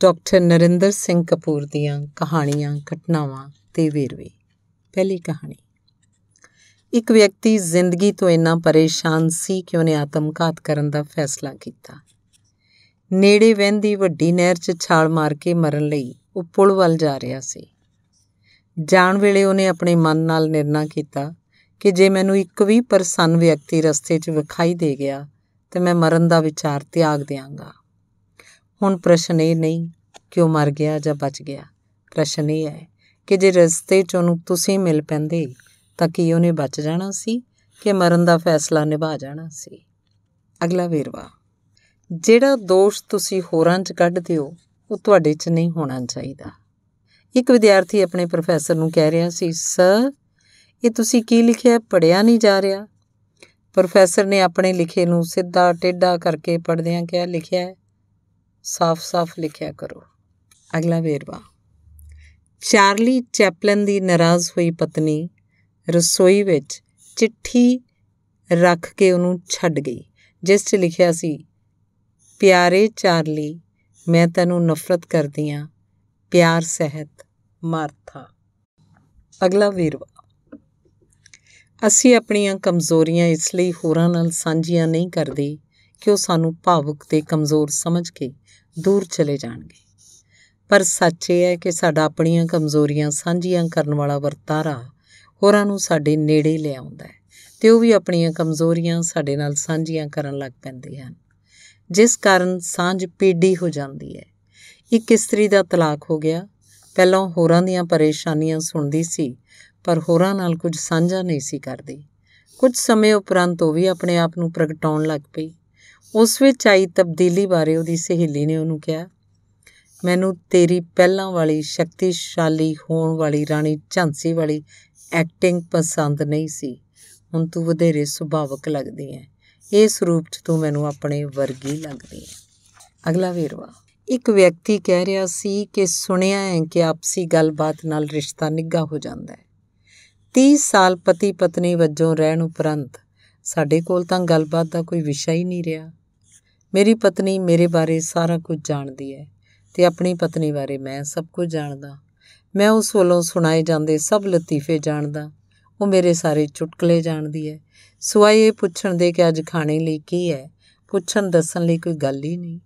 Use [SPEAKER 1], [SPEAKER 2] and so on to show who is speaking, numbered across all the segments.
[SPEAKER 1] Doctor Narendra Singh Kapoor ਦੀਆਂ ਕਹਾਣੀਆਂ, ਘਟਨਾਵਾਂ ਤੇ ਵੇਰਵੇ। ਪਹਿਲੀ ਕਹਾਣੀ। ਇੱਕ ਵਿਅਕਤੀ ਜ਼ਿੰਦਗੀ ਤੋਂ ਇੰਨਾ ਪਰੇਸ਼ਾਨ ਸੀ ਕਿ ਉਹਨੇ ਆਤਮਘਾਤ ਕਰਨ ਦਾ ਫੈਸਲਾ ਕੀਤਾ। ਨੇੜੇ ਵਹਿੰਦੀ ਵੱਡੀ ਨਹਿਰ 'ਚ ਛਾਲ ਮਾਰ ਕੇ ਮਰਨ ਲਈ ਉਹ ਪੁਲ ਵੱਲ ਜਾ ਰਿਹਾ ਸੀ। ਜਾਣ ਵੇਲੇ ਉਹਨੇ ਆਪਣੇ ਮਨ ਨਾਲ ਨਿਰਣਾ ਕੀਤਾ ਕਿ ਜੇ ਮੈਨੂੰ ਇੱਕ ਵੀ ਪ੍ਰਸੰਨ ਵਿਅਕਤੀ ਰਸਤੇ 'ਚ ਵਿਖਾਈ ਦੇ ਗਿਆ, ਤੇ ਮੈਂ ਮਰਨ ਦਾ ਵਿਚਾਰ ਤਿਆਗ ਦਿਆਂਗਾ। ਹੁਣ ਪ੍ਰਸ਼ਨ ਇਹ ਨਹੀਂ ਕਿ ਉਹ ਮਰ ਗਿਆ ਜਾਂ ਬਚ ਗਿਆ। ਪ੍ਰਸ਼ਨ ਇਹ ਹੈ ਕਿ ਜੇ ਰਸਤੇ 'ਚ ਉਹਨੂੰ ਤੁਸੀਂ ਮਿਲ ਪੈਂਦੇ ਤਾਂ ਕੀ ਉਹਨੇ ਬਚ ਜਾਣਾ ਸੀ ਕਿ ਮਰਨ ਦਾ ਫੈਸਲਾ ਨਿਭਾ ਜਾਣਾ ਸੀ? ਅਗਲਾ ਵੇਰਵਾ, ਜਿਹੜਾ ਦੋਸ਼ ਤੁਸੀਂ ਹੋਰਾਂ 'ਚ ਕੱਢਦੇ ਹੋ, ਉਹ ਤੁਹਾਡੇ 'ਚ ਨਹੀਂ ਹੋਣਾ ਚਾਹੀਦਾ। ਇੱਕ ਵਿਦਿਆਰਥੀ ਆਪਣੇ ਪ੍ਰੋਫੈਸਰ ਨੂੰ ਕਹਿ ਰਿਹਾ ਸੀ, ਸਰ, ਇਹ ਤੁਸੀਂ ਕੀ ਲਿਖਿਆ? ਪੜਿਆ ਨਹੀਂ ਜਾ ਰਿਹਾ। ਪ੍ਰੋਫੈਸਰ ਨੇ ਆਪਣੇ ਲਿਖੇ ਨੂੰ ਸਿੱਧਾ ਟੇਢਾ ਕਰਕੇ ਪੜਦਿਆਂ ਕਿਹਾ, ਲਿਖਿਆ ਹੈ। ਸਾਫ਼-ਸਾਫ਼ ਲਿਖਿਆ ਕਰੋ। ਅਗਲਾ ਵੇਰਵਾ। ਚਾਰਲੀ ਚੈਪਲਨ ਦੀ ਨਾਰਾਜ਼ ਹੋਈ ਪਤਨੀ ਰਸੋਈ ਵਿੱਚ ਚਿੱਠੀ ਰੱਖ ਕੇ ਉਹਨੂੰ ਛੱਡ ਗਈ, ਜਿਸ 'ਚ ਲਿਖਿਆ ਸੀ, ਪਿਆਰੇ ਚਾਰਲੀ, ਮੈਂ ਤੈਨੂੰ ਨਫ਼ਰਤ ਕਰਦੀ ਆਂ। ਪਿਆਰ, ਸਹਿਤ, ਮਾਰਥਾ। ਅਗਲਾ ਵੇਰਵਾ। ਅਸੀਂ ਆਪਣੀਆਂ ਕਮਜ਼ੋਰੀਆਂ ਇਸ ਲਈ ਹੋਰਾਂ ਨਾਲ ਸਾਂਝੀਆਂ ਨਹੀਂ ਕਰਦੇ ਕਿ ਉਹ ਸਾਨੂੰ ਭਾਵੁਕ ਤੇ ਕਮਜ਼ੋਰ ਸਮਝ ਕੇ ਦੂਰ ਚਲੇ ਜਾਣਗੇ। ਪਰ ਸੱਚ ਇਹ ਹੈ ਕਿ ਸਾਡਾ ਆਪਣੀਆਂ ਕਮਜ਼ੋਰੀਆਂ ਸਾਂਝੀਆਂ ਕਰਨ ਵਾਲਾ ਵਰਤਾਰਾ ਹੋਰਾਂ ਨੂੰ ਸਾਡੇ ਨੇੜੇ ਲਿਆਉਂਦਾ ਹੈ ਤੇ ਉਹ ਵੀ ਆਪਣੀਆਂ ਕਮਜ਼ੋਰੀਆਂ ਸਾਡੇ ਨਾਲ ਸਾਂਝੀਆਂ ਕਰਨ ਲੱਗ ਪੈਂਦੇ ਹਨ। ਜਿਸ ਕਾਰਨ ਸਾਂਝ ਪੀੜੀ ਹੋ ਜਾਂਦੀ ਹੈ। ਇੱਕ ਇਸਤਰੀ ਦਾ ਤਲਾਕ ਹੋ ਗਿਆ। ਪਹਿਲਾਂ ਹੋਰਾਂ ਦੀਆਂ ਪਰੇਸ਼ਾਨੀਆਂ ਸੁਣਦੀ ਸੀ, ਪਰ ਹੋਰਾਂ ਨਾਲ ਕੁਝ ਸਾਂਝਾ ਨਹੀਂ ਸੀ ਕਰਦੀ। ਕੁਝ ਸਮੇਂ ਉਪਰੰਤ ਉਹ ਵੀ ਆਪਣੇ ਆਪ ਨੂੰ ਪ੍ਰਗਟਾਉਣ ਲੱਗ ਪਈ। ਉਸ ਵਿੱਚ ਆਈ ਤਬਦੀਲੀ ਬਾਰੇ ਉਹਦੀ ਸਹੇਲੀ ਨੇ ਉਹਨੂੰ ਕਿਹਾ, ਮੈਨੂੰ ਤੇਰੀ ਪਹਿਲਾਂ ਵਾਲੀ ਸ਼ਕਤੀਸ਼ਾਲੀ ਹੋਣ ਵਾਲੀ ਰਾਣੀ ਝਾਂਸੀ ਵਾਲੀ ਐਕਟਿੰਗ ਪਸੰਦ ਨਹੀਂ ਸੀ। ਹੁਣ ਤੂੰ ਵਧੇਰੇ ਸੁਭਾਵਕ ਲੱਗਦੀ ਹੈ ਇਸ ਰੂਪ 'ਚ ਤੂੰ ਮੈਨੂੰ ਆਪਣੇ ਵਰਗੀ ਲੱਗਦੀ ਹੈ ਅਗਲਾ ਵੇਰਵਾ, ਇੱਕ ਵਿਅਕਤੀ ਕਹਿ ਰਿਹਾ ਸੀ ਕਿ ਸੁਣਿਆ ਹੈ ਕਿ ਆਪਸੀ ਗੱਲਬਾਤ ਨਾਲ ਰਿਸ਼ਤਾ ਨਿੱਘਾ ਹੋ ਜਾਂਦਾ ਹੈ। 30 ਸਾਲ ਪਤੀ ਪਤਨੀ ਵਜੋਂ ਰਹਿਣ ਉਪਰੰਤ ਸਾਡੇ ਕੋਲ ਤਾਂ ਗੱਲਬਾਤ ਦਾ ਕੋਈ ਵਿਸ਼ਾ ਹੀ ਨਹੀਂ ਰਿਹਾ। ਮੇਰੀ ਪਤਨੀ ਮੇਰੇ ਬਾਰੇ ਸਾਰਾ ਕੁਝ ਜਾਣਦੀ ਹੈ ਤੇ ਆਪਣੀ ਪਤਨੀ ਬਾਰੇ ਮੈਂ ਸਭ ਕੁਝ ਜਾਣਦਾ। ਮੈਂ ਉਸ ਵੱਲੋਂ ਸੁਣਾਏ ਜਾਂਦੇ ਸਭ ਲਤੀਫੇ ਜਾਣਦਾ। ਉਹ ਮੇਰੇ ਸਾਰੇ ਚੁਟਕਲੇ ਜਾਣਦੀ ਹੈ। ਸਵਾਈ ਇਹ ਪੁੱਛਣ ਦੇ ਕਿ ਅੱਜ ਖਾਣੇ ਲਈ ਕੀ ਹੈ, ਪੁੱਛਣ ਦੱਸਣ ਲਈ ਕੋਈ ਗੱਲ ਹੀ ਨਹੀਂ।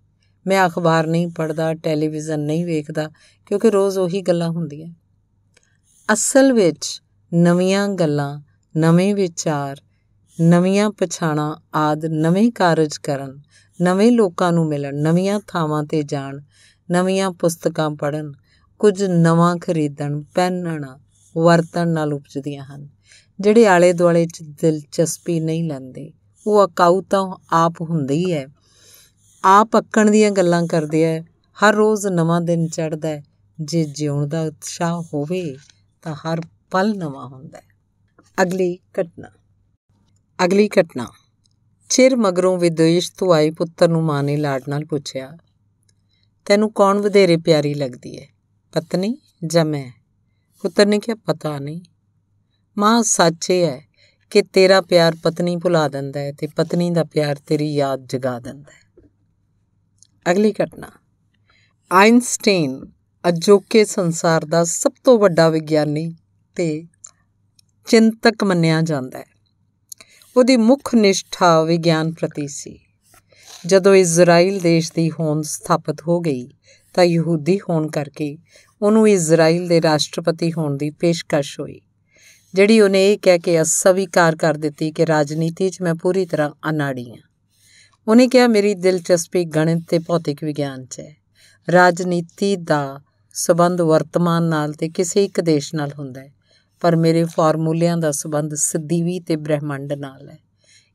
[SPEAKER 1] ਮੈਂ ਅਖਬਾਰ ਨਹੀਂ ਪੜ੍ਹਦਾ, ਟੈਲੀਵਿਜ਼ਨ ਨਹੀਂ ਵੇਖਦਾ, ਕਿਉਂਕਿ ਰੋਜ਼ ਉਹੀ ਗੱਲਾਂ ਹੁੰਦੀਆਂ। ਅਸਲ ਵਿੱਚ ਨਵੀਆਂ ਗੱਲਾਂ ਨਵੇਂ ਵਿਚਾਰ ਨਵੀਆਂ ਪਛਾਣਾ ਆਦ ਨਵੇਂ ਕਾਰਜ ਕਰਨ, ਨਵੇਂ ਲੋਕਾਂ ਨੂੰ ਮਿਲਣ, ਨਵੀਆਂ ਥਾਵਾਂ ਤੇ ਜਾਣ, ਨਵੀਆਂ ਪੁਸਤਕਾਂ ਪੜ੍ਹਨ, ਕੁਝ ਨਵਾਂ ਖਰੀਦਣ, ਪਹਿਨਣ, ਵਰਤਣ ਨਾਲ ਉਪਜਦੀਆਂ ਹਨ। ਜਿਹੜੇ ਆਲੇ ਦੁਆਲੇ 'ਚ ਦਿਲਚਸਪੀ ਨਹੀਂ ਲੈਂਦੇ, ਉਹ ਅਕਾਊ ਤਾਂ ਆਪ ਹੁੰਦੇ ਹੀ ਹੈ। ਆਪ ਅੱਕਣ ਦੀਆਂ ਗੱਲਾਂ ਕਰਦੇ ਆ ਹਰ ਰੋਜ਼ ਨਵਾਂ ਦਿਨ ਚੜ੍ਹਦਾ ਹੈ। ਜੇ ਜਿਉਣ ਦਾ ਉਤਸ਼ਾਹ ਹੋਵੇ, ਤਾਂ ਹਰ ਪਲ ਨਵਾਂ ਹੁੰਦਾ ਹੈ। ਅਗਲੀ ਘਟਨਾ। ਅਗਲੀ ਘਟਨਾ। ਚਿਰ ਮਗਰੋਂ ਵਿਦੇਸ਼ ਤੋਂ ਆਏ ਪੁੱਤਰ ਨੂੰ ਮਾਂ ਨੇ ਲਾਡ ਨਾਲ ਪੁੱਛਿਆ, ਤੈਨੂੰ ਕੌਣ ਵਧੇਰੇ ਪਿਆਰੀ ਲੱਗਦੀ ਹੈ ਪਤਨੀ ਜਾਂ ਮੈਂ? ਪੁੱਤਰ ਨੇ ਕਿਹਾ, ਪਤਾ ਨਹੀਂ। ਮਾਂ ਸੱਚ ਇਹ ਹੈ ਕਿ ਤੇਰਾ ਪਿਆਰ ਪਤਨੀ ਭੁਲਾ ਦਿੰਦਾ ਹੈ ਤੇ ਪਤਨੀ ਦਾ ਪਿਆਰ ਤੇਰੀ ਯਾਦ ਜਗਾ ਦਿੰਦਾ ਹੈ ਅਗਲੀ ਘਟਨਾ। ਆਇਨਸਟਾਈਨ ਅਜੋਕੇ ਸੰਸਾਰ ਦਾ ਸਭ ਤੋਂ ਵੱਡਾ ਵਿਗਿਆਨੀ ਤੇ ਚਿੰਤਕ ਮੰਨਿਆ ਜਾਂਦਾ ਹੈ ਉਹਦੀ ਮੁੱਖ ਨਿਸ਼ਠਾ ਵਿਗਿਆਨ ਪ੍ਰਤੀ ਸੀ। ਜਦੋਂ ਇਜ਼ਰਾਈਲ ਦੇਸ਼ ਦੀ ਹੋਂਦ ਸਥਾਪਿਤ ਹੋ ਗਈ, ਤਾਂ ਯਹੂਦੀ ਹੋਣ ਕਰਕੇ ਉਹਨੂੰ ਇਜ਼ਰਾਈਲ ਦੇ ਰਾਸ਼ਟਰਪਤੀ ਹੋਣ ਦੀ ਪੇਸ਼ਕਸ਼ ਹੋਈ, ਜਿਹੜੀ ਉਹਨੇ ਇਹ ਕਹਿ ਕੇ ਅਸਵੀਕਾਰ ਕਰ ਦਿੱਤੀ ਕਿ ਰਾਜਨੀਤੀ 'ਚ ਮੈਂ ਪੂਰੀ ਤਰ੍ਹਾਂ ਅਨਾੜੀ ਹਾਂ। ਉਹਨੇ ਕਿਹਾ, ਮੇਰੀ ਦਿਲਚਸਪੀ ਗਣਿਤ ਤੇ ਭੌਤਿਕ ਵਿਗਿਆਨ 'ਚ ਹੈ। ਰਾਜਨੀਤੀ ਦਾ ਸਬੰਧ ਵਰਤਮਾਨ ਨਾਲ ਤੇ ਕਿਸੇ ਇੱਕ ਦੇਸ਼ ਨਾਲ ਹੁੰਦਾ ਹੈ। ਪਰ ਮੇਰੇ ਫਾਰਮੂਲਿਆਂ ਦਾ ਸਬੰਧ ਸਿੱਧੀ ਤੇ ਬ੍ਰਹਿਮੰਡ ਨਾਲ ਹੈ।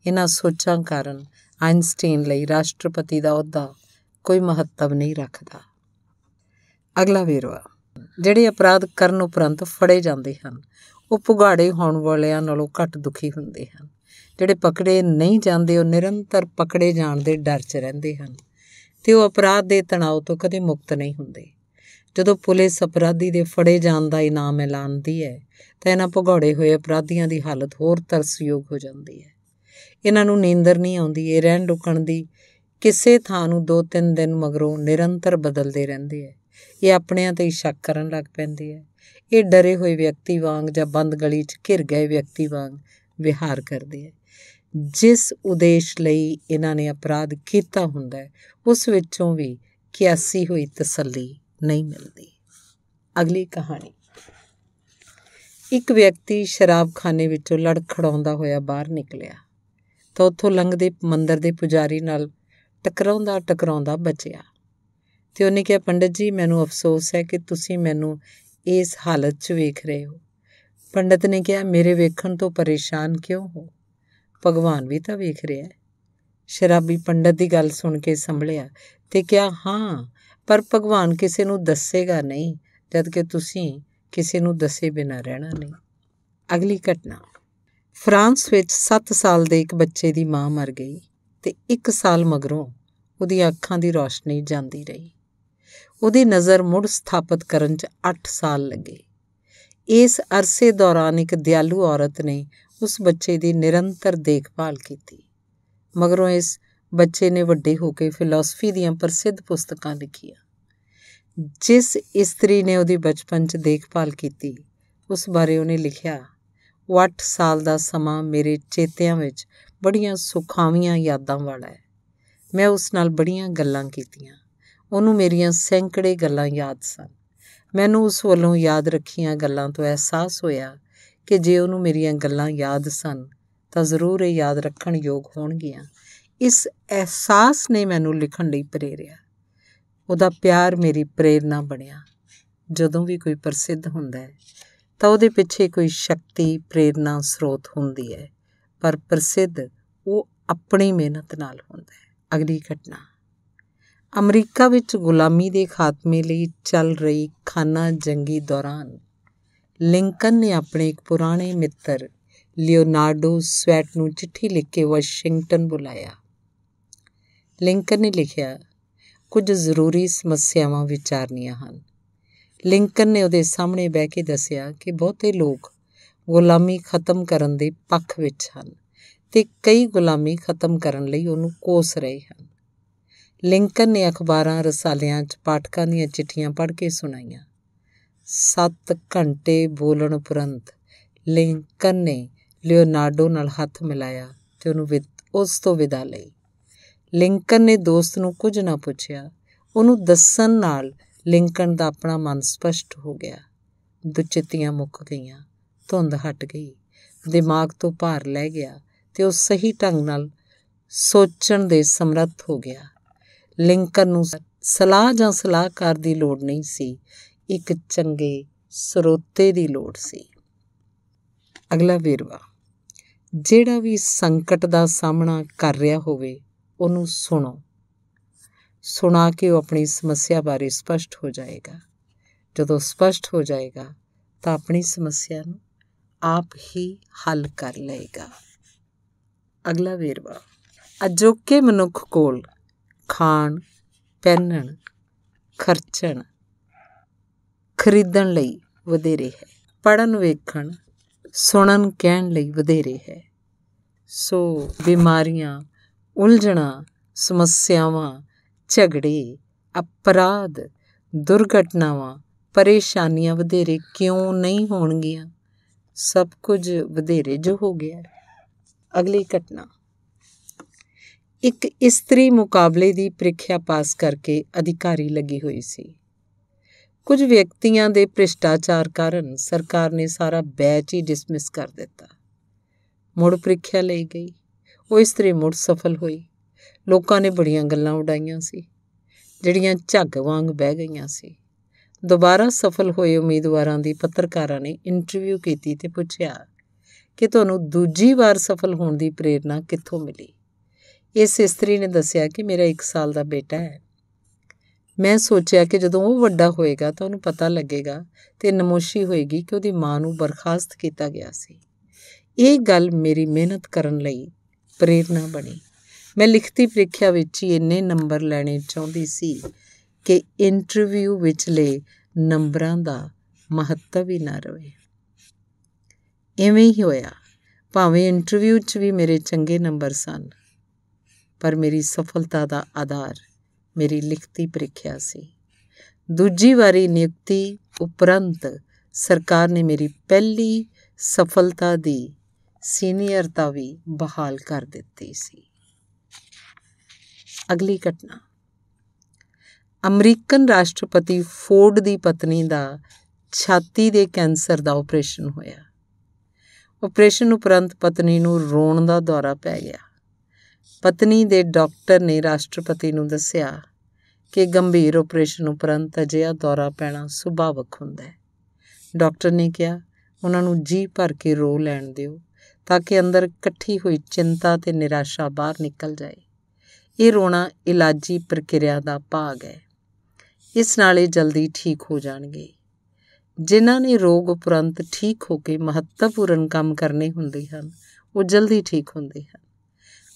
[SPEAKER 1] ਇਹਨਾਂ ਸੋਚਾਂ ਕਾਰਨ ਆਇਨਸਟਾਈਨ ਲਈ ਰਾਸ਼ਟਰਪਤੀ ਦਾ ਅਹੁਦਾ ਕੋਈ ਮਹੱਤਵ ਨਹੀਂ ਰੱਖਦਾ। ਅਗਲਾ ਵੇਰਵਾ। ਜਿਹੜੇ ਅਪਰਾਧ ਕਰਨ ਉਪਰੰਤ ਫੜੇ ਜਾਂਦੇ ਹਨ, ਉਹ ਪੁਗਾੜੇ ਹੋਣ ਵਾਲਿਆਂ ਨਾਲੋਂ ਘੱਟ ਦੁਖੀ ਹੁੰਦੇ ਹਨ। ਜਿਹੜੇ ਪਕੜੇ ਨਹੀਂ ਜਾਂਦੇ, ਉਹ ਨਿਰੰਤਰ ਪਕੜੇ ਜਾਣ ਦੇ ਡਰ 'ਚ ਰਹਿੰਦੇ ਹਨ ਤੇ ਉਹ ਅਪਰਾਧ ਦੇ ਤਣਾਅ ਤੋਂ ਕਦੇ ਮੁਕਤ ਨਹੀਂ ਹੁੰਦੇ। ਜਦੋਂ ਪੁਲਿਸ ਅਪਰਾਧੀ ਦੇ ਫੜੇ ਜਾਣ ਦਾ ਇਨਾਮ ਐਲਾਨਦੀ ਹੈ, ਤਾਂ ਇਹਨਾਂ ਭਗੌੜੇ ਹੋਏ ਅਪਰਾਧੀਆਂ ਦੀ ਹਾਲਤ ਹੋਰ ਤਰਸਯੋਗ ਹੋ ਜਾਂਦੀ ਹੈ। ਇਹਨਾਂ ਨੂੰ ਨੀਂਦਰ ਨਹੀਂ ਆਉਂਦੀ, ਇਹ ਰਹਿਣ ਰੁਕਣ ਦੀ ਕਿਸੇ ਥਾਂ ਨੂੰ 2-3 ਦਿਨ ਮਗਰੋਂ ਨਿਰੰਤਰ ਬਦਲਦੇ ਰਹਿੰਦੇ ਐ ਇਹ ਆਪਣਿਆਂ ਤੇ ਹੀ ਸ਼ੱਕ ਕਰਨ ਲੱਗ ਪੈਂਦੇ ਐ ਇਹ ਡਰੇ ਹੋਏ ਵਿਅਕਤੀ ਵਾਂਗ ਜਾਂ ਬੰਦ ਗਲੀ 'ਚ ਘਿਰ ਗਏ ਵਿਅਕਤੀ ਵਾਂਗ ਵਿਹਾਰ ਕਰਦੇ ਐ ਜਿਸ ਉਦੇਸ਼ ਲਈ ਇਹਨਾਂ ਨੇ ਅਪਰਾਧ ਕੀਤਾ ਹੁੰਦਾ ਹੈ, ਉਸ ਵਿੱਚੋਂ ਵੀ ਕਿਆਸੀ ਹੋਈ ਤਸੱਲੀ ਨਹੀਂ ਮਿਲਦੀ। ਅਗਲੀ ਕਹਾਣੀ। ਇੱਕ ਵਿਅਕਤੀ ਸ਼ਰਾਬਖਾਨੇ ਵਿੱਚੋਂ ਲੜਖੜਾਉਂਦਾ ਹੋਇਆ ਬਾਹਰ ਨਿਕਲਿਆ। ਤਾਂ ਉੱਥੋਂ ਲੰਘਦੇ ਮੰਦਰ ਦੇ ਪੁਜਾਰੀ ਨਾਲ ਟਕਰਾਉਂਦਾ ਟਕਰਾਉਂਦਾ ਬਚਿਆ। ਤੇ ਉਹਨੇ ਕਿਹਾ, ਪੰਡਤ ਜੀ, ਮੈਨੂੰ ਅਫਸੋਸ ਹੈ ਕਿ ਤੁਸੀਂ ਮੈਨੂੰ ਇਸ ਹਾਲਤ 'ਚ ਵੇਖ ਰਹੇ ਹੋ। ਪੰਡਤ ਨੇ ਕਿਹਾ, ਮੇਰੇ ਵੇਖਣ ਤੋਂ ਪਰੇਸ਼ਾਨ ਕਿਉਂ ਹੋ? ਭਗਵਾਨ ਵੀ ਤਾਂ ਵੇਖ ਰਿਹਾ ਹੈ ਸ਼ਰਾਬੀ ਪੰਡਤ ਦੀ ਗੱਲ ਸੁਣ ਕੇ ਸੰਭਲਿਆ ਤੇ ਕਿਹਾ, ਹਾਂ ਪਰ ਭਗਵਾਨ ਕਿਸੇ ਨੂੰ ਦੱਸੇਗਾ ਨਹੀਂ, ਜਦ ਕਿ ਤੁਸੀਂ ਕਿਸੇ ਨੂੰ ਦੱਸੇ ਬਿਨਾਂ ਰਹਿਣਾ ਨਹੀਂ। ਅਗਲੀ ਘਟਨਾ। ਫਰਾਂਸ ਵਿੱਚ 7 ਸਾਲ ਦੇ ਇੱਕ ਬੱਚੇ ਦੀ ਮਾਂ ਮਰ ਗਈ ਤੇ 1 ਸਾਲ ਮਗਰੋਂ ਉਹਦੀਆਂ ਅੱਖਾਂ ਦੀ ਰੋਸ਼ਨੀ ਜਾਂਦੀ ਰਹੀ। ਉਹਦੀ ਨਜ਼ਰ ਮੁੜ ਸਥਾਪਿਤ ਕਰਨ 'ਚ 8 ਸਾਲ ਲੱਗੇ। ਇਸ ਅਰਸੇ ਦੌਰਾਨ ਇੱਕ ਦਿਆਲੂ ਔਰਤ ਨੇ ਉਸ ਬੱਚੇ ਦੀ ਨਿਰੰਤਰ ਦੇਖਭਾਲ ਕੀਤੀ। ਮਗਰੋਂ ਇਸ ਬੱਚੇ ਨੇ ਵੱਡੇ ਹੋ ਕੇ ਫਿਲਾਸਫੀ ਦੀਆਂ ਪ੍ਰਸਿੱਧ ਪੁਸਤਕਾਂ ਲਿਖੀਆਂ। ਜਿਸ ਇਸਤਰੀ ਨੇ ਉਹਦੀ ਬਚਪਨ 'ਚ ਦੇਖਭਾਲ ਕੀਤੀ, ਉਸ ਬਾਰੇ ਉਹਨੇ ਲਿਖਿਆ ਉਹ 8 ਸਾਲ ਦਾ ਸਮਾਂ ਮੇਰੇ ਚੇਤਿਆਂ ਵਿੱਚ ਬੜੀਆਂ ਸੁਖਾਵੀਆਂ ਯਾਦਾਂ ਵਾਲਾ ਹੈ। ਮੈਂ ਉਸ ਨਾਲ ਬੜੀਆਂ ਗੱਲਾਂ ਕੀਤੀਆਂ। ਉਹਨੂੰ ਮੇਰੀਆਂ ਸੈਂਕੜੇ ਗੱਲਾਂ ਯਾਦ ਸਨ। ਮੈਨੂੰ ਉਸ ਵੱਲੋਂ ਯਾਦ ਰੱਖੀਆਂ ਗੱਲਾਂ ਤੋਂ ਅਹਿਸਾਸ ਹੋਇਆ ਕਿ ਜੇ ਉਹਨੂੰ ਮੇਰੀਆਂ ਗੱਲਾਂ ਯਾਦ ਸਨ, ਤਾਂ ਜ਼ਰੂਰ ਇਹ ਯਾਦ ਰੱਖਣ ਯੋਗ ਹੋਣਗੀਆਂ। ਇਸ ਅਹਿਸਾਸ ਨੇ ਮੈਨੂੰ ਲਿਖਣ ਲਈ ਪ੍ਰੇਰਿਆ। ਉਹਦਾ ਪਿਆਰ ਮੇਰੀ ਪ੍ਰੇਰਣਾ ਬਣਿਆ। ਜਦੋਂ ਵੀ ਕੋਈ ਪ੍ਰਸਿੱਧ ਹੁੰਦਾ ਹੈ, ਤਾਂ ਉਹਦੇ ਪਿੱਛੇ ਕੋਈ ਸ਼ਕਤੀ, ਪ੍ਰੇਰਣਾ, ਸਰੋਤ ਹੁੰਦੀ ਹੈ। ਪਰ ਪ੍ਰਸਿੱਧ ਉਹ ਆਪਣੀ ਮਿਹਨਤ ਨਾਲ ਹੁੰਦਾ ਹੈ। ਅਗਲੀ ਘਟਨਾ। ਅਮਰੀਕਾ ਵਿੱਚ ਗੁਲਾਮੀ ਦੇ ਖਾਤਮੇ ਲਈ ਚੱਲ ਰਹੀ ਖਾਨਾ ਜੰਗੀ ਦੌਰਾਨ ਲਿੰਕਨ ਨੇ ਆਪਣੇ ਇੱਕ ਪੁਰਾਣੇ ਮਿੱਤਰ ਲਿਓਨਾਰਡੋ ਸਵੈਟ ਨੂੰ ਚਿੱਠੀ ਲਿਖ ਕੇ ਵਾਸ਼ਿੰਗਟਨ ਬੁਲਾਇਆ। ਲਿੰਕਨ ਨੇ ਲਿਖਿਆ, ਕੁਝ ਜ਼ਰੂਰੀ ਸਮੱਸਿਆਵਾਂ ਵਿਚਾਰਨੀਆਂ ਹਨ। ਲਿੰਕਨ ਨੇ ਉਹਦੇ ਸਾਹਮਣੇ ਬਹਿ ਕੇ ਦੱਸਿਆ ਕਿ ਬਹੁਤੇ ਲੋਕ ਗੁਲਾਮੀ ਖਤਮ ਕਰਨ ਦੇ ਪੱਖ ਵਿੱਚ ਹਨ ਤੇ ਕਈ ਗੁਲਾਮੀ ਖਤਮ ਕਰਨ ਲਈ ਉਹਨੂੰ ਕੋਸ ਰਹੇ ਹਨ। ਲਿੰਕਨ ਨੇ ਅਖਬਾਰਾਂ, ਰਸਾਲਿਆਂ 'ਚ ਪਾਠਕਾਂ ਦੀਆਂ ਚਿੱਠੀਆਂ ਪੜ੍ਹ ਕੇ ਸੁਣਾਈਆਂ। 7 ਘੰਟੇ ਬੋਲਣ ਉਪਰੰਤ ਲਿੰਕਨ ਨੇ ਲਿਓਨਾਰਡੋ ਨਾਲ ਹੱਥ ਮਿਲਾਇਆ ਤੇ ਉਹਨੂੰ ਉਸ ਤੋਂ ਵਿਦਾ ਲਈ। ਲਿੰਕਨ ਨੇ ਦੋਸਤ ਨੂੰ ਕੁਝ ਨਾ ਪੁੱਛਿਆ। ਉਹਨੂੰ ਦੱਸਣ ਨਾਲ ਲਿੰਕਨ ਦਾ ਆਪਣਾ ਮਨ ਸਪਸ਼ਟ ਹੋ ਗਿਆ। ਦੁਚਿੱਤੀਆਂ ਮੁੱਕ ਗਈਆਂ। ਧੁੰਦ ਹਟ ਗਈ। ਦਿਮਾਗ ਤੋਂ ਭਾਰ ਲੈ ਗਿਆ ਤੇ ਉਹ ਸਹੀ ਢੰਗ ਨਾਲ ਸੋਚਣ ਦੇ ਸਮਰੱਥ ਹੋ ਗਿਆ। ਲਿੰਕਨ ਨੂੰ ਸਲਾਹ ਜਾਂ ਸਲਾਹਕਾਰ ਦੀ ਲੋੜ ਨਹੀਂ ਸੀ। ਇੱਕ ਚੰਗੇ ਸਰੋਤੇ ਦੀ ਲੋੜ ਸੀ। ਅਗਲਾ ਵੇਰਵਾ। ਜਿਹੜਾ ਵੀ ਸੰਕਟ ਦਾ ਸਾਹਮਣਾ ਕਰ ਰਿਹਾ ਹੋਵੇ ਉਹਨੂੰ ਸੁਣੋ। ਸੁਣਾ ਕੇ ਉਹ ਆਪਣੀ ਸਮੱਸਿਆ ਬਾਰੇ ਸਪਸ਼ਟ ਹੋ ਜਾਏਗਾ। ਜਦੋਂ ਸਪਸ਼ਟ ਹੋ ਜਾਏਗਾ, ਤਾਂ ਆਪਣੀ ਸਮੱਸਿਆ ਨੂੰ ਆਪ ਹੀ ਹੱਲ ਕਰ ਲਏਗਾ। ਅਗਲਾ ਵੇਰਵਾ। ਅਜੋਕੇ ਮਨੁੱਖ ਕੋਲ ਖਾਣ, ਪਹਿਨਣ, ਖਰਚਣ, ਖਰੀਦਣ ਲਈ ਵਧੇਰੇ ਹੈ। ਪੜਨ ਵੇਖਣ, ਸੁਣਨ, ਕਹਿਣ ਲਈ ਵਧੇਰੇ ਹੈ। ਸੋ ਬਿਮਾਰੀਆਂ ਉਲਝਣਾ, ਸਮੱਸਿਆਵਾਂ, ਝਗੜੇ, ਅਪਰਾਧ, ਦੁਰਘਟਨਾਵਾਂ, ਪਰੇਸ਼ਾਨੀਆਂ ਵਧੇਰੇ ਕਿਉਂ ਨਹੀਂ ਹੋਣਗੀਆਂ? ਸਭ ਕੁਝ ਵਧੇਰੇ ਜੋ ਹੋ ਗਿਆ ਅਗਲੀ ਘਟਨਾ। ਇੱਕ ਇਸਤਰੀ ਮੁਕਾਬਲੇ ਦੀ ਪ੍ਰੀਖਿਆ ਪਾਸ ਕਰਕੇ ਅਧਿਕਾਰੀ ਲੱਗੀ ਹੋਈ ਸੀ। ਕੁਝ ਵਿਅਕਤੀਆਂ ਦੇ ਭ੍ਰਿਸ਼ਟਾਚਾਰ ਕਾਰਨ ਸਰਕਾਰ ਨੇ ਸਾਰਾ ਬੈਚ ਹੀ ਡਿਸਮਿਸ ਕਰ ਦਿੱਤਾ। ਮੁੜ ਪ੍ਰੀਖਿਆ ਲਈ ਗਈ। ਉਹ ਇਸਤਰੀ ਮੁੜ ਸਫਲ ਹੋਈ। ਲੋਕਾਂ ਨੇ ਬੜੀਆਂ ਗੱਲਾਂ ਉਡਾਈਆਂ ਸੀ, ਜਿਹੜੀਆਂ ਝੱਗ ਵਾਂਗ ਬਹਿ ਗਈਆਂ ਸੀ। ਦੁਬਾਰਾ ਸਫਲ ਹੋਏ ਉਮੀਦਵਾਰਾਂ ਦੀ ਪੱਤਰਕਾਰਾਂ ਨੇ ਇੰਟਰਵਿਊ ਕੀਤੀ ਤੇ ਪੁੱਛਿਆ ਕਿ ਤੁਹਾਨੂੰ ਦੂਜੀ ਵਾਰ ਸਫਲ ਹੋਣ ਦੀ ਪ੍ਰੇਰਣਾ ਕਿੱਥੋਂ ਮਿਲੀ? ਇਸ ਇਸਤਰੀ ਨੇ ਦੱਸਿਆ ਕਿ ਮੇਰਾ 1 ਸਾਲ ਦਾ ਬੇਟਾ ਹੈ। ਮੈਂ ਸੋਚਿਆ ਕਿ ਜਦੋਂ ਉਹ ਵੱਡਾ ਹੋਏਗਾ ਤਾਂ ਉਹਨੂੰ ਪਤਾ ਲੱਗੇਗਾ ਤੇ ਨਮੋਸ਼ੀ ਹੋਏਗੀ ਕਿ ਉਹਦੀ ਮਾਂ ਨੂੰ ਬਰਖਾਸਤ ਕੀਤਾ ਗਿਆ ਸੀ। ਇਹ ਗੱਲ ਮੇਰੀ ਮਿਹਨਤ ਕਰਨ ਲਈ ਪ੍ਰੇਰਣਾ ਬਣੀ। ਮੈਂ ਲਿਖਤੀ ਪ੍ਰੀਖਿਆ ਵਿੱਚ ਹੀ ਇੰਨੇ ਨੰਬਰ ਲੈਣੇ ਚਾਹੁੰਦੀ ਸੀ ਕਿ ਇੰਟਰਵਿਊ ਵਿਚਲੇ ਨੰਬਰਾਂ ਦਾ ਮਹੱਤਵ ਹੀ ਨਾ ਰਹੇ ਐਵੇਂ ਹੀ ਹੋਇਆ। ਭਾਵੇਂ ਇੰਟਰਵਿਊ 'ਚ ਵੀ ਮੇਰੇ ਚੰਗੇ ਨੰਬਰ ਸਨ, ਪਰ ਮੇਰੀ ਸਫਲਤਾ ਦਾ ਆਧਾਰ ਮੇਰੀ ਲਿਖਤੀ ਪ੍ਰੀਖਿਆ ਸੀ। ਦੂਜੀ ਵਾਰੀ ਨਿਯੁਕਤੀ ਉਪਰੰਤ ਸਰਕਾਰ ਨੇ ਮੇਰੀ ਪਹਿਲੀ ਸਫਲਤਾ ਦੀ ਸੀਨੀਅਰਤਾ ਵੀ ਬਹਾਲ ਕਰ ਦਿੱਤੀ ਸੀ। ਅਗਲੀ ਘਟਨਾ। ਅਮਰੀਕਨ ਰਾਸ਼ਟਰਪਤੀ ਫੋਰਡ ਦੀ ਪਤਨੀ ਦਾ ਛਾਤੀ ਦੇ ਕੈਂਸਰ ਦਾ ਆਪਰੇਸ਼ਨ ਹੋਇਆ। ਆਪਰੇਸ਼ਨ ਉਪਰੰਤ ਪਤਨੀ ਨੂੰ ਰੋਣ ਦਾ ਦੌਰਾ ਪੈ ਗਿਆ। ਪਤਨੀ ਦੇ ਡਾਕਟਰ ਨੇ ਰਾਸ਼ਟਰਪਤੀ ਨੂੰ ਦੱਸਿਆ ਕਿ ਗੰਭੀਰ ਆਪਰੇਸ਼ਨ ਉਪਰੰਤ ਅਜਿਹਾ ਦੌਰਾ ਪੈਣਾ ਸੁਭਾਵਕ ਹੁੰਦਾ ਹੈ। ਡਾਕਟਰ ਨੇ ਕਿਹਾ, ਉਹਨਾਂ ਨੂੰ ਜੀ ਭਰ ਕੇ ਰੋ ਲੈਣ ਦਿਓ ਤਾਂ ਕਿ ਅੰਦਰ ਇਕੱਠੀ ਹੋਈ ਚਿੰਤਾ ਤੇ ਨਿਰਾਸ਼ਾ ਬਾਹਰ ਨਿਕਲ ਜਾਏ। ਇਹ ਰੋਣਾ ਇਲਾਜੀ ਪ੍ਰਕਿਰਿਆ ਦਾ ਭਾਗ ਹੈ। ਇਸ ਨਾਲ ਇਹ ਜਲਦੀ ਠੀਕ ਹੋ ਜਾਣਗੇ। ਜਿਨ੍ਹਾਂ ਨੇ ਰੋਗ ਉਪਰੰਤ ਠੀਕ ਹੋ ਕੇ ਮਹੱਤਵਪੂਰਨ ਕੰਮ ਕਰਨੇ ਹੁੰਦੇ ਹਨ, ਉਹ ਜਲਦੀ ਠੀਕ ਹੁੰਦੇ ਹਨ।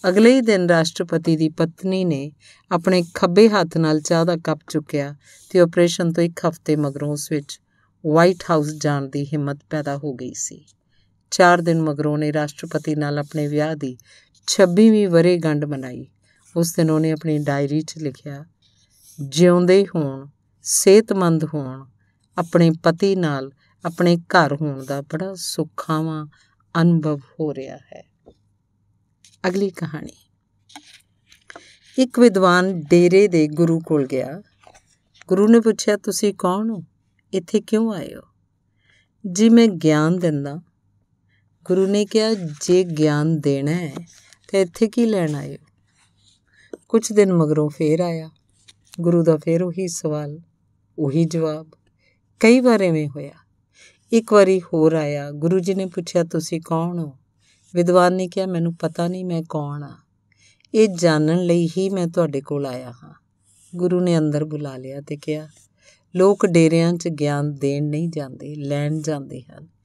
[SPEAKER 1] ਅਗਲੇ ਹੀ ਦਿਨ ਰਾਸ਼ਟਰਪਤੀ ਦੀ ਪਤਨੀ ਨੇ ਆਪਣੇ ਖੱਬੇ ਹੱਥ ਨਾਲ ਚਾਹ ਦਾ ਕੱਪ ਚੁੱਕਿਆ ਤੇ ਆਪਰੇਸ਼ਨ ਤੋਂ ਇੱਕ ਹਫ਼ਤੇ ਮਗਰੋਂ ਉਸ ਵਿੱਚ ਵਾਈਟ ਹਾਊਸ ਜਾਣ ਦੀ ਹਿੰਮਤ ਪੈਦਾ ਹੋ ਗਈ ਸੀ। 4 ਦਿਨ ਮਗਰੋਂ ਨੇ ਰਾਸ਼ਟਰਪਤੀ ਨਾਲ ਆਪਣੇ ਵਿਆਹ ਦੀ 26ਵੀਂ ਵਰ੍ਹੇਗੰਢ ਮਨਾਈ। ਉਸ ਦਿਨ ਉਹਨੇ ਆਪਣੀ ਡਾਇਰੀ 'ਚ ਲਿਖਿਆ, ਜਿਉਂਦੇ ਹੋਣ, ਸਿਹਤਮੰਦ ਹੋਣ, ਆਪਣੇ ਪਤੀ ਨਾਲ ਆਪਣੇ ਘਰ ਹੋਣ ਦਾ ਬੜਾ ਸੁਖਾਵਾਂ ਅਨੁਭਵ ਹੋ ਰਿਹਾ ਹੈ। ਅਗਲੀ ਕਹਾਣੀ। ਇੱਕ ਵਿਦਵਾਨ ਡੇਰੇ ਦੇ ਗੁਰੂ ਕੋਲ ਗਿਆ। ਗੁਰੂ ਨੇ ਪੁੱਛਿਆ, ਤੁਸੀਂ ਕੌਣ ਹੋ? ਇੱਥੇ ਕਿਉਂ ਆਏ ਹੋ? ਜੀ, ਮੈਂ ਗਿਆਨ ਦਿੰਦਾ ਗੁਰੂ ਨੇ ਕਿਹਾ, ਜੇ ਗਿਆਨ ਦੇਣਾ ਹੈ ਤੇ ਇੱਥੇ ਕੀ ਲੈਣ ਆਏ ਹੋ? ਕੁਝ ਦਿਨ ਮਗਰੋਂ ਫੇਰ ਆਇਆ। ਗੁਰੂ ਦਾ ਫੇਰ ਉਹੀ ਸਵਾਲ, ਉਹੀ ਜਵਾਬ। ਕਈ ਵਾਰ ਐਵੇਂ ਹੋਇਆ। ਇੱਕ ਵਾਰੀ ਹੋਰ ਆਇਆ। ਗੁਰੂ ਜੀ ਨੇ ਪੁੱਛਿਆ, ਤੁਸੀਂ ਕੌਣ ਹੋ? ਵਿਦਵਾਨ ਨੇ ਕਿਹਾ, ਮੈਨੂੰ ਪਤਾ ਨਹੀਂ ਮੈਂ ਕੌਣ ਆ ਇਹ ਜਾਣਨ ਲਈ ਹੀ ਮੈਂ ਤੁਹਾਡੇ ਕੋਲ ਆਇਆ ਹਾਂ। ਗੁਰੂ ਨੇ ਅੰਦਰ ਬੁਲਾ ਲਿਆ ਤੇ ਕਿਹਾ, ਲੋਕ ਡੇਰਿਆਂ 'ਚ ਗਿਆਨ ਦੇਣ ਨਹੀਂ ਜਾਂਦੇ, ਲੈਣ ਜਾਂਦੇ ਹਨ।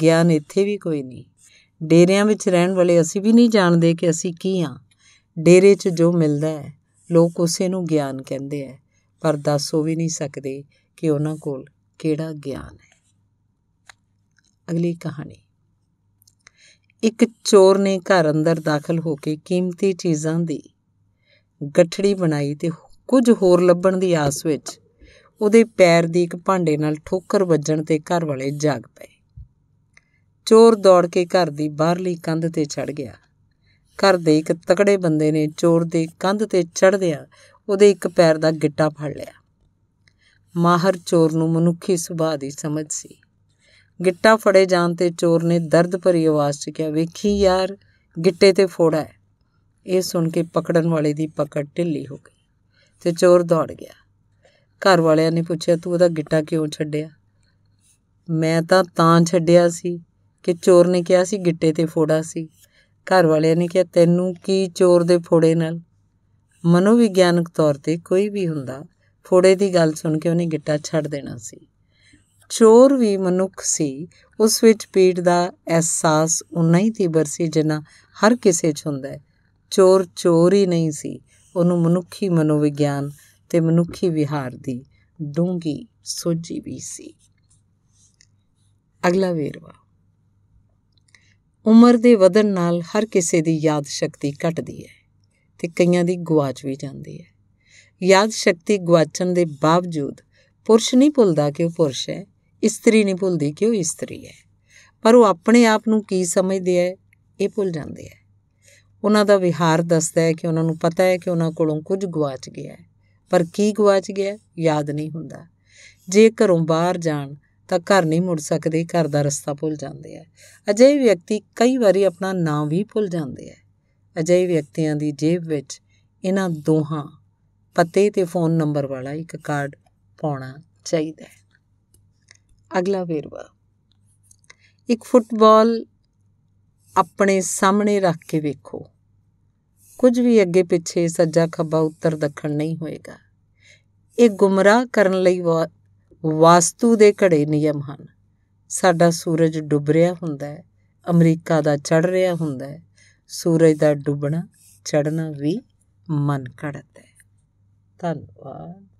[SPEAKER 1] ਗਿਆਨ ਇੱਥੇ ਵੀ ਕੋਈ ਨਹੀਂ। ਡੇਰਿਆਂ ਵਿੱਚ ਰਹਿਣ ਵਾਲੇ ਅਸੀਂ ਵੀ ਨਹੀਂ ਜਾਣਦੇ ਕਿ ਅਸੀਂ ਕੀ ਹਾਂ ਡੇਰੇ 'ਚ ਜੋ ਮਿਲਦਾ ਹੈ, ਲੋਕ ਉਸੇ ਨੂੰ ਗਿਆਨ ਕਹਿੰਦੇ ਆ ਪਰ ਦੱਸ ਉਹ ਵੀ ਨਹੀਂ ਸਕਦੇ ਕਿ ਉਹਨਾਂ ਕੋਲ ਕਿਹੜਾ ਗਿਆਨ ਹੈ। ਅਗਲੀ ਕਹਾਣੀ। ਇੱਕ ਚੋਰ ਨੇ ਘਰ ਅੰਦਰ ਦਾਖਲ ਹੋ ਕੇ ਕੀਮਤੀ ਚੀਜ਼ਾਂ ਦੀ ਗੱਠੜੀ ਬਣਾਈ ਤੇ ਕੁਝ ਹੋਰ ਲੱਭਣ ਦੀ ਆਸ ਵਿੱਚ ਉਹਦੇ ਪੈਰ ਦੀ ਇੱਕ ਭਾਂਡੇ ਨਾਲ ਠੋਕਰ ਵੱਜਣ ਤੇ ਘਰ ਵਾਲੇ ਜਾਗ ਪਏ। ਚੋਰ ਦੌੜ ਕੇ ਘਰ ਦੀ ਬਾਹਰਲੀ ਕੰਧ ਤੇ ਚੜ ਗਿਆ। ਘਰ ਦੇ ਇੱਕ ਤਕੜੇ ਬੰਦੇ ਨੇ ਚੋਰ ਦੇ ਕੰਧ ਤੇ ਚੜਦਿਆਂ ਉਹਦੇ ਇੱਕ ਪੈਰ ਦਾ ਗਿੱਟਾ ਫੜ ਲਿਆ। ਮਾਹਰ ਚੋਰ ਨੂੰ ਮਨੁੱਖੀ ਸੁਭਾਅ ਦੀ ਸਮਝ ਸੀ। ਗਿੱਟਾ ਫੜੇ ਜਾਣ ਤੇ ਚੋਰ ਨੇ ਦਰਦ ਭਰੀ ਆਵਾਜ਼ 'ਚ ਕਿਹਾ, ਵੇਖੀ ਯਾਰ, ਗਿੱਟੇ ਤੇ ਫੋੜਾ ਹੈ। ਇਹ ਸੁਣ ਕੇ ਪਕੜਨ ਵਾਲੇ ਦੀ ਪਕੜ ਢਿੱਲੀ ਹੋ ਗਈ ਤੇ ਚੋਰ ਦੌੜ ਗਿਆ। ਘਰ ਵਾਲਿਆਂ ਨੇ ਪੁੱਛਿਆ, ਤੂੰ ਉਹਦਾ ਗਿੱਟਾ ਕਿਉਂ ਛੱਡਿਆ? ਮੈਂ ਤਾਂ ਤਾਂ ਛੱਡਿਆ ਸੀ। ਕਿ ਚੋਰ ਨੇ ਕਿਹਾ ਸੀ, ਗਿੱਟੇ ਤੇ ਫੋੜਾ ਸੀ। ਘਰ ਵਾਲਿਆਂ ਨੇ ਕਿਹਾ, ਤੈਨੂੰ ਕੀ ਚੋਰ ਦੇ ਫੋੜੇ ਨਾਲ? ਮਨੋਵਿਗਿਆਨਕ ਤੌਰ ਤੇ ਕੋਈ ਵੀ ਹੁੰਦਾ, ਫੋੜੇ ਦੀ ਗੱਲ ਸੁਣ ਕੇ ਉਹਨੇ ਗਿੱਟਾ ਛੱਡ ਦੇਣਾ ਸੀ। ਚੋਰ ਵੀ ਮਨੁੱਖ ਸੀ, ਉਸ ਵਿੱਚ ਪੀੜ ਦਾ ਅਹਿਸਾਸ ਉਨਾ ਹੀ ਤੀਬਰ ਸੀ ਜਿੰਨਾ ਹਰ ਕਿਸੇ 'ਚ ਹੁੰਦਾ ਹੈ। ਚੋਰ ਚੋਰ ਹੀ ਨਹੀਂ ਸੀ, ਉਹਨੂੰ ਮਨੁੱਖੀ ਮਨੋਵਿਗਿਆਨ ਤੇ ਮਨੁੱਖੀ ਵਿਹਾਰ ਦੀ ਡੂੰਗੀ ਸੋਝੀ ਵੀ ਸੀ। ਅਗਲਾ ਵੇਰਵਾ। ਉਮਰ ਦੇ ਵਧਣ ਨਾਲ ਹਰ ਕਿਸੇ ਦੀ ਯਾਦ ਸ਼ਕਤੀ ਘਟਦੀ ਹੈ ਤੇ ਕਈਆਂ ਦੀ ਗਵਾਚ ਵੀ ਜਾਂਦੀ ਹੈ। ਯਾਦ ਸ਼ਕਤੀ ਗਵਾਚਣ ਦੇ ਬਾਵਜੂਦ ਪੁਰਸ਼ ਨਹੀਂ ਭੁੱਲਦਾ ਕਿ ਉਹ ਪੁਰਸ਼ ਹੈ, ਇਸਤਰੀ ਨਹੀਂ ਭੁੱਲਦੀ ਕਿ ਉਹ ਇਸਤਰੀ ਹੈ। ਪਰ ਉਹ ਆਪਣੇ ਆਪ ਨੂੰ ਕੀ ਸਮਝਦੇ ਹੈ, ਇਹ ਭੁੱਲ ਜਾਂਦੇ ਹੈ। ਉਹਨਾਂ ਦਾ ਵਿਹਾਰ ਦੱਸਦਾ ਹੈ ਕਿ ਉਹਨਾਂ ਨੂੰ ਪਤਾ ਹੈ ਕਿ ਉਹਨਾਂ ਕੋਲੋਂ ਕੁਝ ਗਵਾਚ ਗਿਆ ਹੈ, ਪਰ ਕੀ ਗਵਾਚ ਗਿਆ ਯਾਦ ਨਹੀਂ ਹੁੰਦਾ। ਜੇ ਘਰੋਂ ਬਾਹਰ ਜਾਣ ਤਾਂ ਘਰ ਨਹੀਂ ਮੁੜ ਸਕਦੇ, ਘਰ ਦਾ ਰਸਤਾ ਭੁੱਲ ਜਾਂਦੇ ਆ। ਅਜਿਹੇ ਵਿਅਕਤੀ ਕਈ ਵਾਰੀ ਆਪਣਾ ਨਾਮ ਵੀ ਭੁੱਲ ਜਾਂਦੇ ਆ। ਅਜਿਹੇ ਵਿਅਕਤੀਆਂ ਦੀ ਜੇਬ ਵਿੱਚ ਇਹਨਾਂ ਦੋਹਾਂ ਪਤੇ ਤੇ ਫੋਨ ਨੰਬਰ ਵਾਲਾ ਇੱਕ ਕਾਰਡ ਪਾਉਣਾ ਚਾਹੀਦਾ ਹੈ। ਅਗਲਾ ਵੇਰਵਾ। ਇੱਕ ਫੁੱਟਬਾਲ ਆਪਣੇ ਸਾਹਮਣੇ ਰੱਖ ਕੇ ਵੇਖੋ। ਕੁਝ ਵੀ ਅੱਗੇ ਪਿੱਛੇ ਸੱਜਾ ਖੱਬਾ ਉੱਤਰ ਦੱਖਣ ਨਹੀਂ ਹੋਏਗਾ। ਇਹ ਗੁੰਮਰਾਹ ਕਰਨ ਲਈ ਵਾਸਤੂ ਦੇ ਘੜੇ ਨਿਯਮ ਹਨ। ਸਾਡਾ ਸੂਰਜ ਡੁੱਬ ਰਿਹਾ ਹੁੰਦਾ ਹੈ, ਅਮਰੀਕਾ ਦਾ ਚੜ ਰਿਹਾ ਹੁੰਦਾ ਹੈ, ਸੂਰਜ ਦਾ ਡੁੱਬਣਾ ਚੜਨਾ ਵੀ ਮਨ ਘੜਤ ਹੈ। ਧੰਨਵਾਦ।